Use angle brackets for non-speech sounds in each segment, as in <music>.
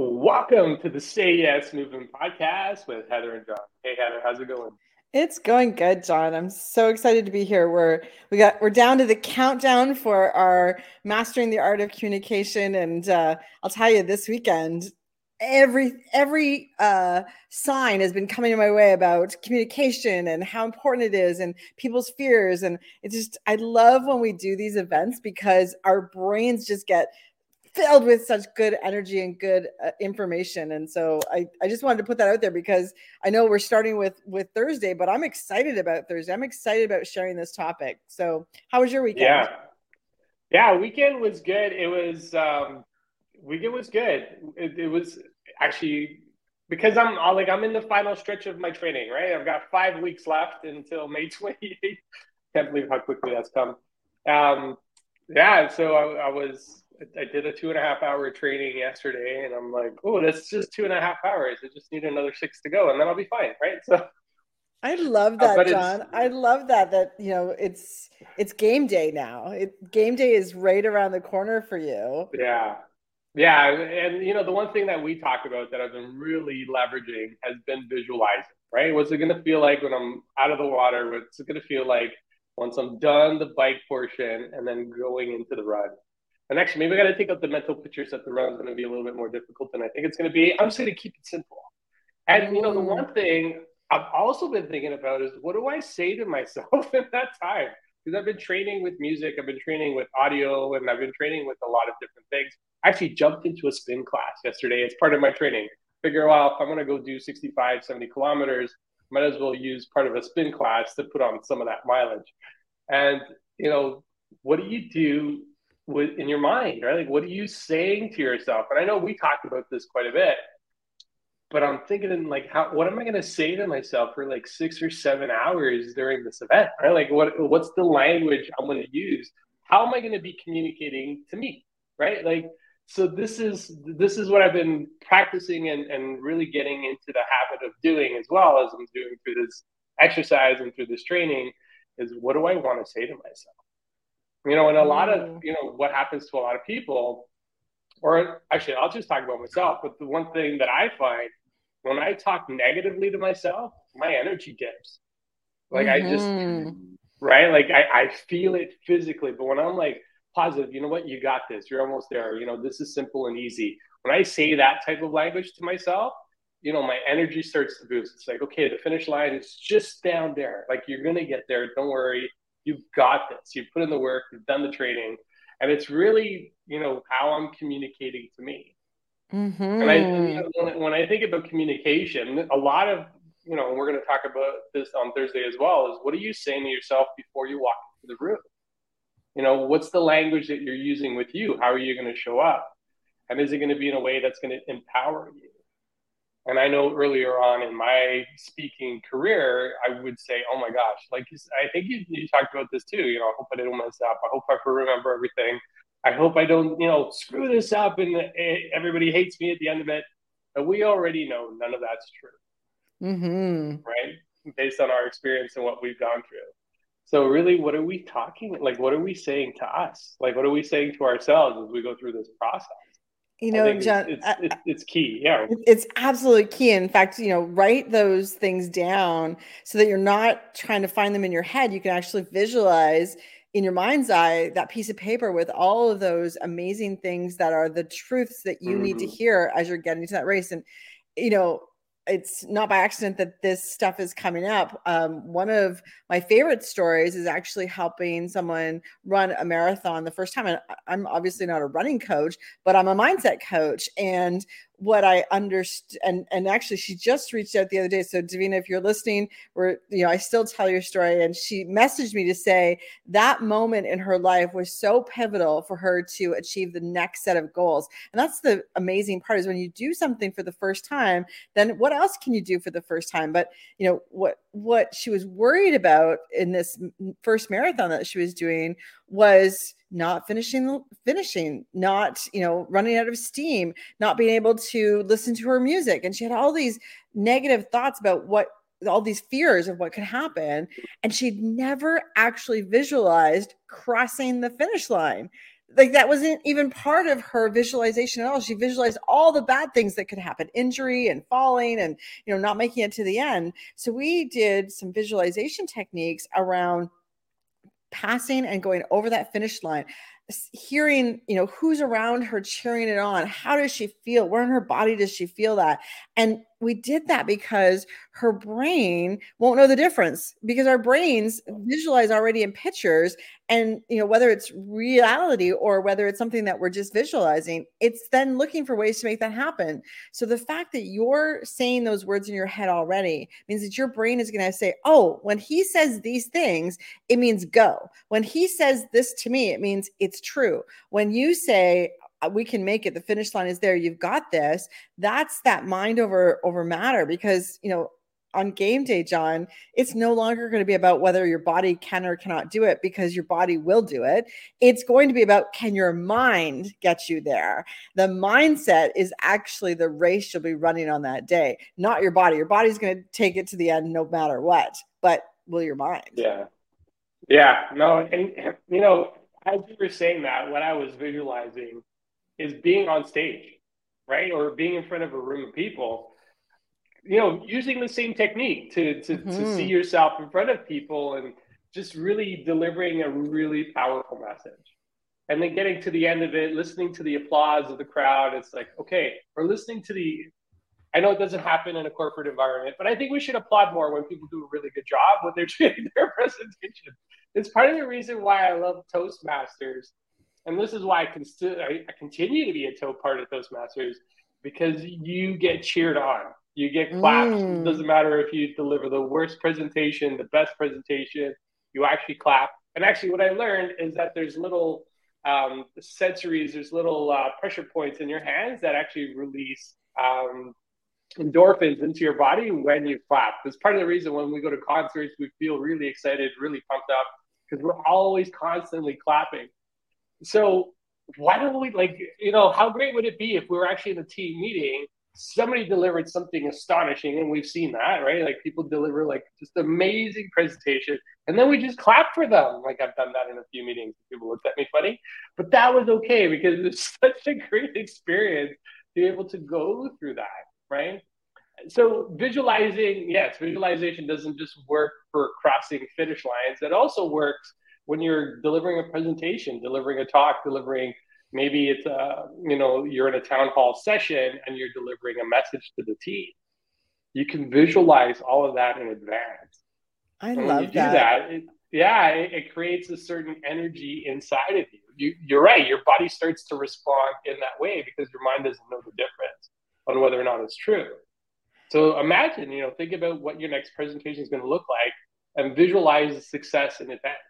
Welcome to the Say Yes Movement podcast with Heather and John. Hey Heather, how's it going? It's going good, John. I'm so excited to be here. We're we got we're down to the countdown for our mastering the art of communication, and uh, I'll tell you, this weekend every every uh, sign has been coming my way about communication and how important it is and people's fears and it's just i love when we do these events because our brains just get filled with such good energy and good uh, information and so I, I just wanted to put that out there because i know we're starting with with thursday but i'm excited about thursday i'm excited about sharing this topic so how was your weekend yeah yeah weekend was good it was um weekend was good. It, it, was actually because I'm all like I'm in the final stretch of my training. Right, I've got five weeks left until May <laughs> 28th. Can't believe how quickly that's come. Um, yeah, so I, I, was I did a two and a half hour training yesterday, and I'm like, oh, that's just two and a half hours. I just need another six to go, and then I'll be fine. Right, so. I love that, uh, John. I love that. That you know, it's it's game day now. It, game day is right around the corner for you. Yeah, yeah, and you know the one thing that we talk about that I've been really leveraging has been visualizing. Right, what's it going to feel like when I'm out of the water? What's it going to feel like once I'm done the bike portion and then going into the run? And actually, maybe I got to take out the mental pictures that the run's going to be a little bit more difficult than I think it's going to be. I'm just going to keep it simple. And you know, the one thing I've also been thinking about is what do I say to myself <laughs> in that time? Because I've been training with music, I've been training with audio, and I've been training with a lot of different things. I actually jumped into a spin class yesterday. It's part of my training. Figure out if I'm going to go do 65, 70 kilometers, might as well use part of a spin class to put on some of that mileage. And, you know, what do you do in your mind, right? Like, what are you saying to yourself? And I know we talked about this quite a bit, but I'm thinking like, how, what am I going to say to myself for like six or seven hours during this event, right? Like, what, what's the language I'm going to use? How am I going to be communicating to me, right? Like, so this is this is what I've been practicing and, and really getting into the habit of doing as well as I'm doing through this exercise and through this training is what do I want to say to myself? You know, and a lot of mm. you know what happens to a lot of people, or actually I'll just talk about myself, but the one thing that I find when I talk negatively to myself, my energy dips. Like mm-hmm. I just mm-hmm. right, like I, I feel it physically, but when I'm like positive, you know what, you got this, you're almost there, you know, this is simple and easy. When I say that type of language to myself, you know, my energy starts to boost. It's like, okay, the finish line is just down there. Like you're gonna get there. Don't worry. You've got this. You've put in the work, you've done the training. And it's really, you know, how I'm communicating to me. Mm-hmm. And I, when, when I think about communication, a lot of, you know, we're going to talk about this on Thursday as well, is what are you saying to yourself before you walk into the room? you know what's the language that you're using with you how are you going to show up and is it going to be in a way that's going to empower you and i know earlier on in my speaking career i would say oh my gosh like i think you, you talked about this too you know i hope i don't mess up i hope i remember everything i hope i don't you know screw this up and everybody hates me at the end of it but we already know none of that's true mm-hmm. right based on our experience and what we've gone through so really, what are we talking? Like, what are we saying to us? Like, what are we saying to ourselves as we go through this process? You know, John, it's, it's, it's, key. Yeah, it's absolutely key. In fact, you know, write those things down so that you're not trying to find them in your head. You can actually visualize in your mind's eye that piece of paper with all of those amazing things that are the truths that you mm-hmm. need to mm-hmm. hear as you're getting to that race. And you know, it's not by accident that this stuff is coming up. Um, one of my favorite stories is actually helping someone run a marathon the first time. And I'm obviously not a running coach, but I'm a mindset coach. And what I understand, and, and actually, she just reached out the other day. So, Davina, if you're listening, we're, you know, I still tell your story. And she messaged me to say that moment in her life was so pivotal for her to achieve the next set of goals. And that's the amazing part is when you do something for the first time, then what else can you do for the first time? But, you know, what, what she was worried about in this first marathon that she was doing was not finishing finishing not you know running out of steam not being able to listen to her music and she had all these negative thoughts about what all these fears of what could happen and she'd never actually visualized crossing the finish line like that wasn't even part of her visualization at all. She visualized all the bad things that could happen, injury and falling and you know not making it to the end. So we did some visualization techniques around passing and going over that finish line hearing you know who's around her cheering it on how does she feel where in her body does she feel that? And we did that because her brain won't know the difference because our brains oh. visualize already in pictures and you know whether it's reality or whether it's something that we're just visualizing it's then looking for ways to make that happen. So the fact that you're saying those words in your head already means that your brain is going to say oh when he says these things it means go. When he says this to me it means it's true. When you say we can make it. The finish line is there. You've got this. That's that mind over over matter because you know on game day john it's no longer going to be about whether your body can or cannot do it because your body will do it. It's going to be about can your mind get you there? The mindset is actually the race you'll be running on that day not your body. Your body's going to take it to the end no matter what but will your mind? Yeah. Yeah. No and you know as you were saying that what i was visualizing is being on stage, right? Or being in front of a room of people, you know, using the same technique to, to, mm-hmm. to see yourself in front of people and just really delivering a really powerful message. And then getting to the end of it, listening to the applause of the crowd. It's like, okay, we're listening to the, I know it doesn't happen in a corporate environment, but I think we should applaud more when people do a really good job when they're <laughs> doing their presentation. It's part of the reason why I love Toastmasters and this is why I, I, continue to be a toe part of Toastmasters because you get cheered on, you get clapped. Mm. It doesn't matter if you deliver the worst presentation, the best presentation, you actually clap. And actually, what I learned is that there's little um, sensories, there's little uh, pressure points in your hands that actually release um, endorphins into your body when you clap. That's part of the reason when we go to concerts, we feel really excited, really pumped up because we're always constantly clapping. So why don't we like you know how great would it be if we were actually in a team meeting somebody delivered something astonishing and we've seen that right? Like people deliver like just amazing presentation and then we just clap for them. Like i've done that in a few meetings people looked at me funny but that was okay because it's <laughs> such a great experience to be able to go through that right? So visualizing yes visualization doesn't just work for crossing finish lines. It also works when you're delivering a presentation, delivering a talk, delivering maybe it's a you know you're in a town hall session and you're delivering a message to the team. You can visualize all of that in advance. I and love you that. Do that it, yeah, it, it, creates a certain energy inside of you. you. You're right. Your body starts to respond in that way because your mind doesn't know the difference on whether or not it's true. So imagine, you know, think about what your next presentation is going to look like and visualize success in advance.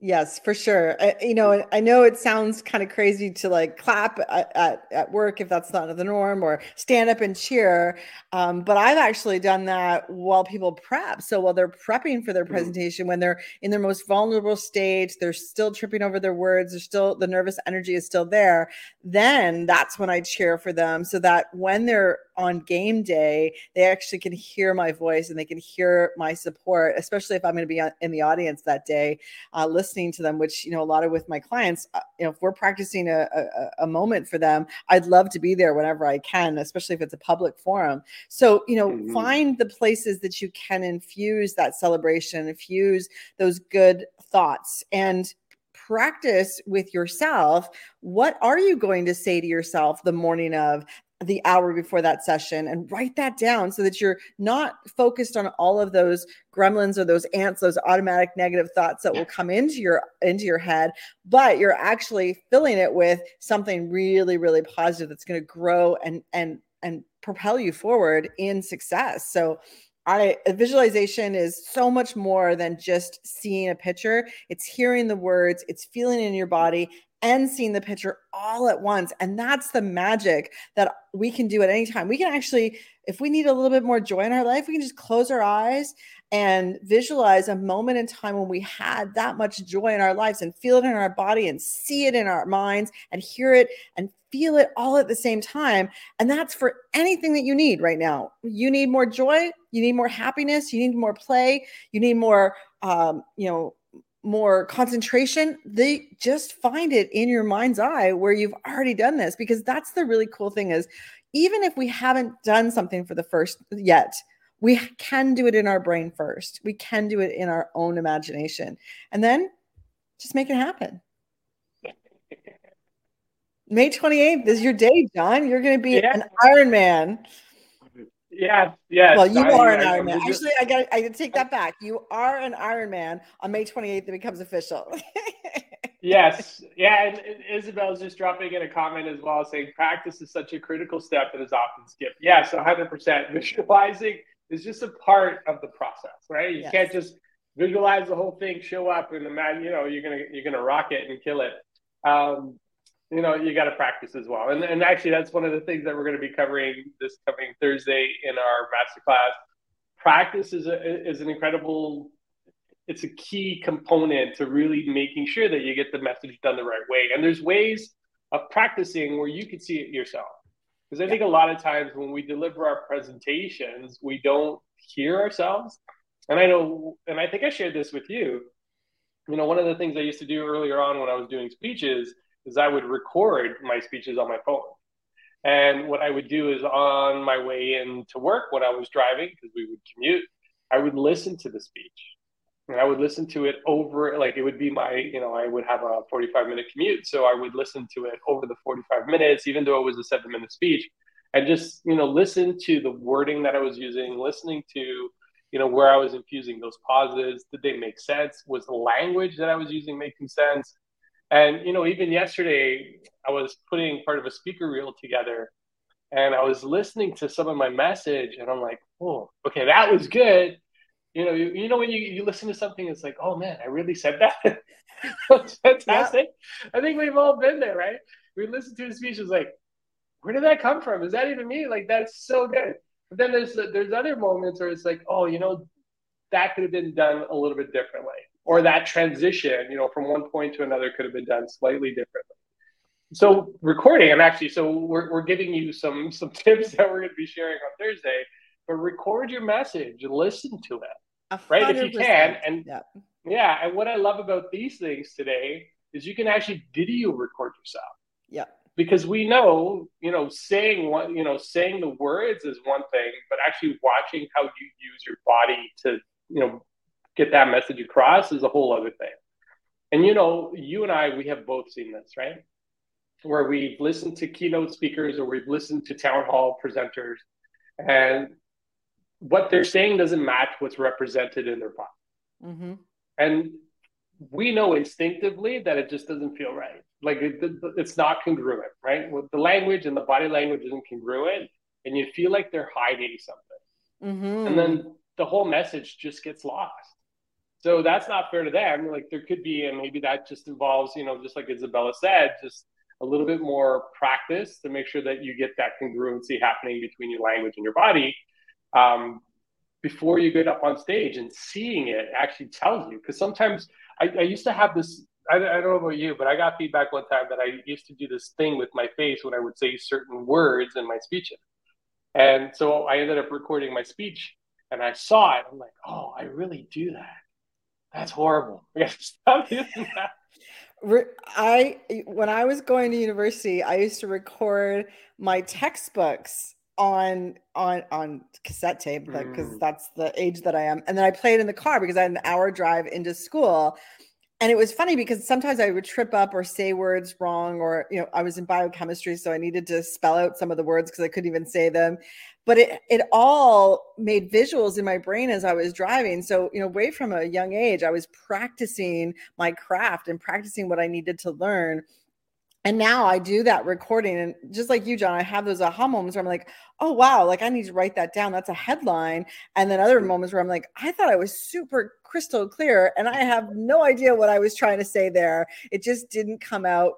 Yes, for sure. I, you know, I know it sounds kind of crazy to like clap at, at, at, work if that's not the norm or stand up and cheer. Um, but I've actually done that while people prep. So while they're prepping for their mm. presentation, when they're in their most vulnerable state, they're still tripping over their words, they're still, the nervous energy is still there. Then that's when I cheer for them so that when they're on game day, they actually can hear my voice and they can hear my support, especially if I'm going to be in the audience that day, uh, listening to them, which, you know, a lot of with my clients, uh, you know, if we're practicing a, a, a, moment for them, I'd love to be there whenever I can, especially if it's a public forum. So, you know, mm-hmm. find the places that you can infuse that celebration, infuse those good thoughts and practice with yourself what are you going to say to yourself the morning of the hour before that session and write that down so that you're not focused on all of those gremlins or those ants those automatic negative thoughts that will come into your into your head but you're actually filling it with something really really positive that's going to grow and and and propel you forward in success so I visualization is so much more than just seeing a picture. It's hearing the words, it's feeling in your body, and seeing the picture all at once. And that's the magic that we can do at any time. We can actually, if we need a little bit more joy in our life, we can just close our eyes and visualize a moment in time when we had that much joy in our lives and feel it in our body and see it in our minds and hear it and feel it all at the same time. And that's for anything that you need right now. You need more joy, you need more happiness, you need more play, you need more um, you know, more concentration, they just find it in your mind's eye where you've already done this because that's the really cool thing is even if we haven't done something for the first yet, we can do it in our brain first. We can do it in our own imagination. And then just make it happen. May 28th is your day, John. You're going to be yeah. an Iron Man. Yeah, yeah. Well, you are an Iron Man. Actually, I got I take that back. You are an Iron Man on May 28th. It becomes official. <laughs> yes, yeah. And, and Isabel's just dropping in a comment as well, saying practice is such a critical step that is often skipped. Yes, 100. percent <laughs> Visualizing is just a part of the process, right? You yes. can't just visualize the whole thing, show up, and imagine you know you're gonna you're gonna rock it and kill it. Um, you know, you got to practice as well. And, and actually, that's one of the things that we're going to be covering this coming Thursday in our masterclass. Practice is a, is an incredible, it's a key component to really making sure that you get the message done the right way. And there's ways of practicing where you can see it yourself. Because I think a lot of times when we deliver our presentations, we don't hear ourselves. And I know, and I think I shared this with you. You know, one of the things I used to do earlier on when I was doing speeches is I would record my speeches on my phone. And what I would do is on my way in to work when I was driving, because we would commute, I would listen to the speech. And I would listen to it over, like it would be my, you know, I would have a 45 minute commute. So I would listen to it over the 45 minutes, even though it was a seven minute speech, and just, you know, listen to the wording that I was using, listening to, you know, where I was infusing those pauses. Did they make sense? Was the language that I was using making sense? And you know, even yesterday, I was putting part of a speaker reel together, and I was listening to some of my message, and I'm like, "Oh, okay, that was good." You know, you, you know when you, you listen to something, it's like, "Oh man, I really said that." <laughs> That's fantastic. Yeah. I think we've all been there, right? We listen to a speech, it's like, "Where did that come from? Is that even me?" Like, that's so good. But then there's there's other moments where it's like, "Oh, you know, that could have been done a little bit differently." Or that transition, you know, from one point to another could have been done slightly differently. So recording, I'm actually so we're, we're giving you some some <laughs> tips that we're going to be sharing on Thursday. But record your message listen to it, 100%. right? If you can, and yeah. yeah, and what I love about these things today is you can actually video record yourself. Yeah. Because we know, you know, saying one, you know, saying the words is one thing, but actually watching how you use your body to, you know, get that message across is a whole other thing. And you know, you and I, we have both seen this, right? Where we've listened to keynote speakers or we've listened to town hall presenters, and what they're saying doesn't match what's represented in their body. Mm-hmm. And we know instinctively that it just doesn't feel right. Like it, it's not congruent, right? With the language and the body language isn't congruent, and you feel like they're hiding something. Mm-hmm. And then the whole message just gets lost. So that's not fair to them. Like there could be, and maybe that just involves, you know, just like Isabella said, just a little bit more practice to make sure that you get that congruency happening between your language and your body um, before you get up on stage and seeing it actually tells you. Because sometimes I, I, used to have this. I, I don't know about you, but I got feedback one time that I used to do this thing with my face when I would say certain words in my speeches. And so I ended up recording my speech and I saw it. I'm like, oh, I really do that that's horrible. <laughs> stop using that. I when I was going to university, I used to record my textbooks on on on cassette tape because mm. that's the age that I am, and then I played in the car because I had an hour drive into school. And it was funny because sometimes I would trip up or say words wrong, or you know, I was in biochemistry, so I needed to spell out some of the words because I couldn't even say them but it it all made visuals in my brain as I was driving. So, you know, way from a young age, I was practicing my craft and practicing what I needed to learn. And now I do that recording. And just like you, John, I have those aha moments where I'm like, oh, wow, like I need to write that down. That's a headline. And then other mm-hmm. moments where I'm like, I thought I was super crystal clear and I have no idea what I was trying to say there. It just didn't come out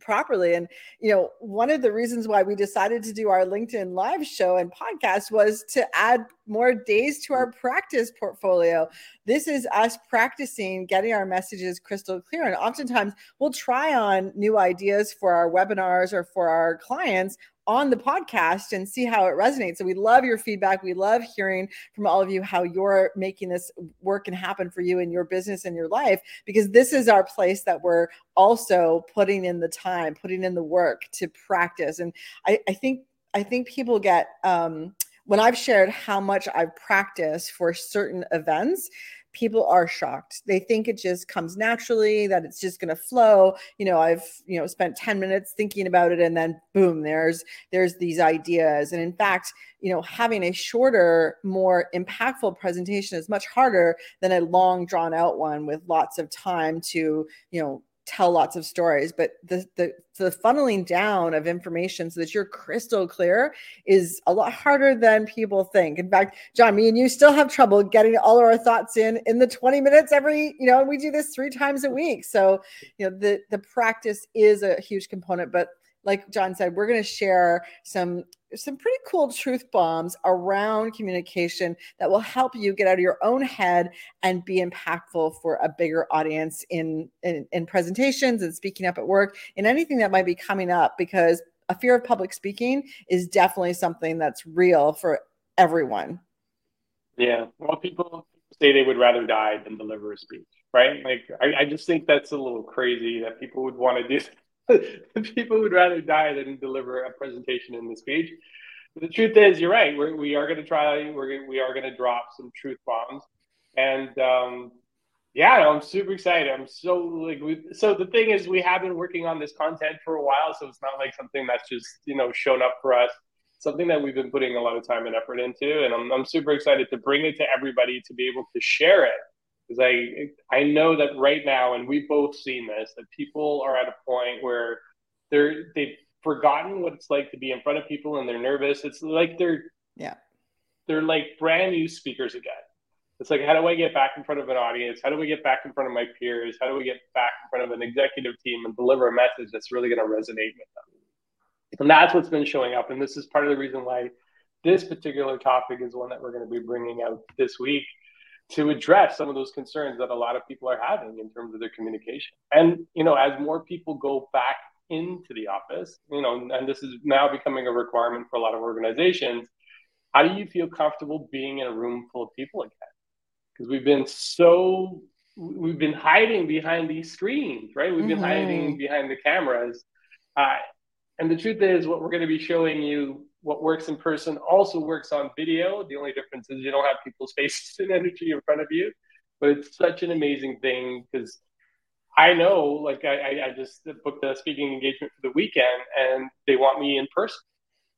properly. And, you know, one of the reasons why we decided to do our LinkedIn live show and podcast was to add more days to our practice portfolio. This is us practicing getting our messages crystal clear. And oftentimes we'll try on new ideas for our webinars or for our clients on the podcast and see how it resonates. So we love your feedback. We love hearing from all of you how you're making this work and happen for you in your business and your life, because this is our place that we're also putting in the time, putting in the work to practice. And I, I think I think people get um, when I've shared how much I've practiced for certain events, people are shocked. They think it just comes naturally, that it's just going to flow. You know, I've, you know, spent 10 minutes thinking about it and then boom, there's there's these ideas. And in fact, you know, having a shorter, more impactful presentation is much harder than a long drawn out one with lots of time to, you know, tell lots of stories but the, the the funneling down of information so that you're crystal clear is a lot harder than people think. In fact john me and you still have trouble getting all of our thoughts in in the 20 minutes every you know we do this three times a week. So you know the the practice is a huge component but like John said, we're going to share some some pretty cool truth bombs around communication that will help you get out of your own head and be impactful for a bigger audience in, in, in presentations and speaking up at work and anything that might be coming up because a fear of public speaking is definitely something that's real for everyone. Yeah. Well, people say they would rather die than deliver a speech, right? Like, I, I just think that's a little crazy that people would want to do <laughs> people would rather die than deliver a presentation in the speech. The truth is, you're right. We're, we are going to try. We're we are going to drop some truth bombs, and um, yeah, I'm super excited. I'm so like we. So the thing is, we have been working on this content for a while, so it's not like something that's just you know shown up for us. Something that we've been putting a lot of time and effort into, and I'm I'm super excited to bring it to everybody to be able to share it because I I know that right now, and we've both seen this, that people are at a point where they're they've forgotten what it's like to be in front of people and they're nervous. It's like they're yeah they're like brand new speakers again. It's like how do I get back in front of an audience? How do we get back in front of my peers? How do we get back in front of an executive team and deliver a message that's really going to resonate with them? And that's what's been showing up. And this is part of the reason why this particular topic is one that we're going to be bringing out this week to address some of those concerns that a lot of people are having in terms of their communication. And, you know, as more people go back into the office, you know, and this is now becoming a requirement for a lot of organizations, how do you feel comfortable being in a room full of people again? Because we've been so, we've been hiding behind these screens, right? We've been mm-hmm. hiding behind the cameras. Uh, and the truth is, what we're going to be showing you what works in person also works on video. The only difference is you don't have people's <laughs> faces and energy in front of you. But it's such an amazing thing because I know, like, I, I just booked a speaking engagement for the weekend and they want me in person.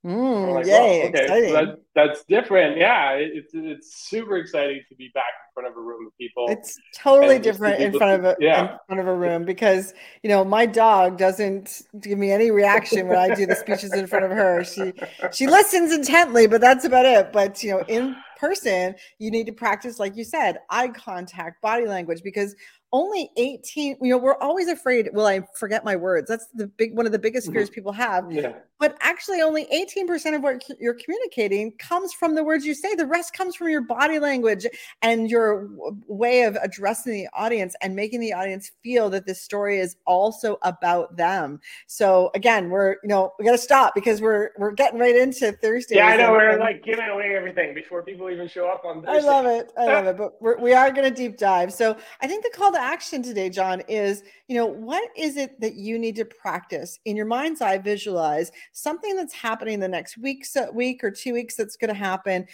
Mm, like, yay, okay, exciting. So that, that's different. Yeah, it's it's super exciting to be back in front of a room of people. It's totally different in front of a yeah. in front of a room because you know my dog doesn't give me any reaction when I do the speeches in front of her. She she listens intently, but that's about it. But you know, in person, you need to practice, like you said, eye contact, body language, because only 18 you know we're always afraid will i forget my words that's the big one of the biggest mm-hmm. fears people have yeah. but actually only 18% of what you're communicating comes from the words you say the rest comes from your body language and your way of addressing the audience and making the audience feel that this story is also about them so again we're you know we got to stop because we're we're getting right into thursday yeah i know we're like giving away everything before people even show up on Thursday. i love it i love it but we're, we are going to deep dive so i think the call to action today, John, is you know, what is it that you need to practice in your mind's eye? Visualize something that's happening the next week, so, uh, week or two weeks that's going to happen.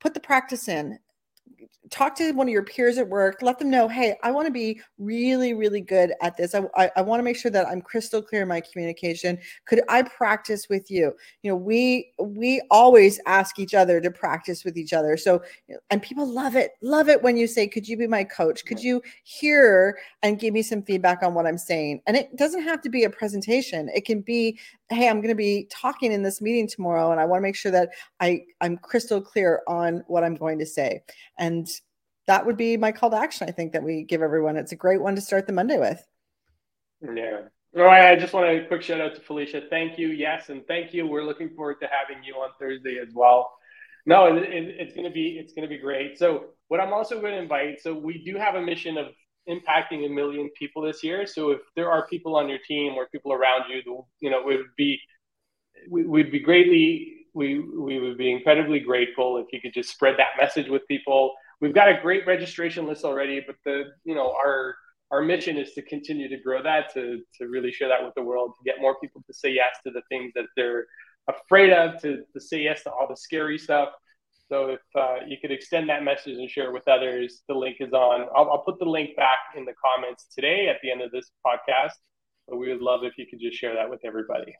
Put the practice in talk to one of your peers at work let them know hey i want to be really really good at this. I, I, I want to make sure that i'm crystal clear in my communication. Could i practice with you? You know we we always ask each other to practice with each other. So and people love it love it when you say could you be my coach? Could you hear and give me some feedback on what i'm saying? And it doesn't have to be a presentation. It can be hey i'm going to be talking in this meeting tomorrow and i want to make sure that i i'm crystal clear on what i'm going to say. And that would be my call to action i think that we give everyone. It's a great one to start the monday with. Yeah. All right i just want a quick shout out to felicia. Thank you. Yes and thank you. We're looking forward to having you on thursday as well. No it, it, it's going to be it's going to be great. So what i'm also going to invite so we do have a mission of impacting a million people this year. So if there are people on your team or people around you, you know, it would be we, would be greatly we we would be incredibly grateful if you could just spread that message with people. We've got a great registration list already, but the you know our our mission is to continue to grow that to to really share that with the world to get more people to say yes to the things that they're afraid of to, to say yes to all the scary stuff so if uh, you could extend that message and share it with others the link is on I'll, I'll put the link back in the comments today at the end of this podcast but we would love if you could just share that with everybody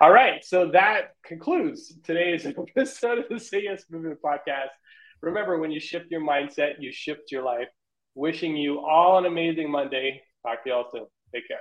all right. So that concludes today's <laughs> episode of the Say Yes Movement podcast. Remember, when you shift your mindset, you shift your life. Wishing you all an amazing Monday. Talk to you all soon. Take care.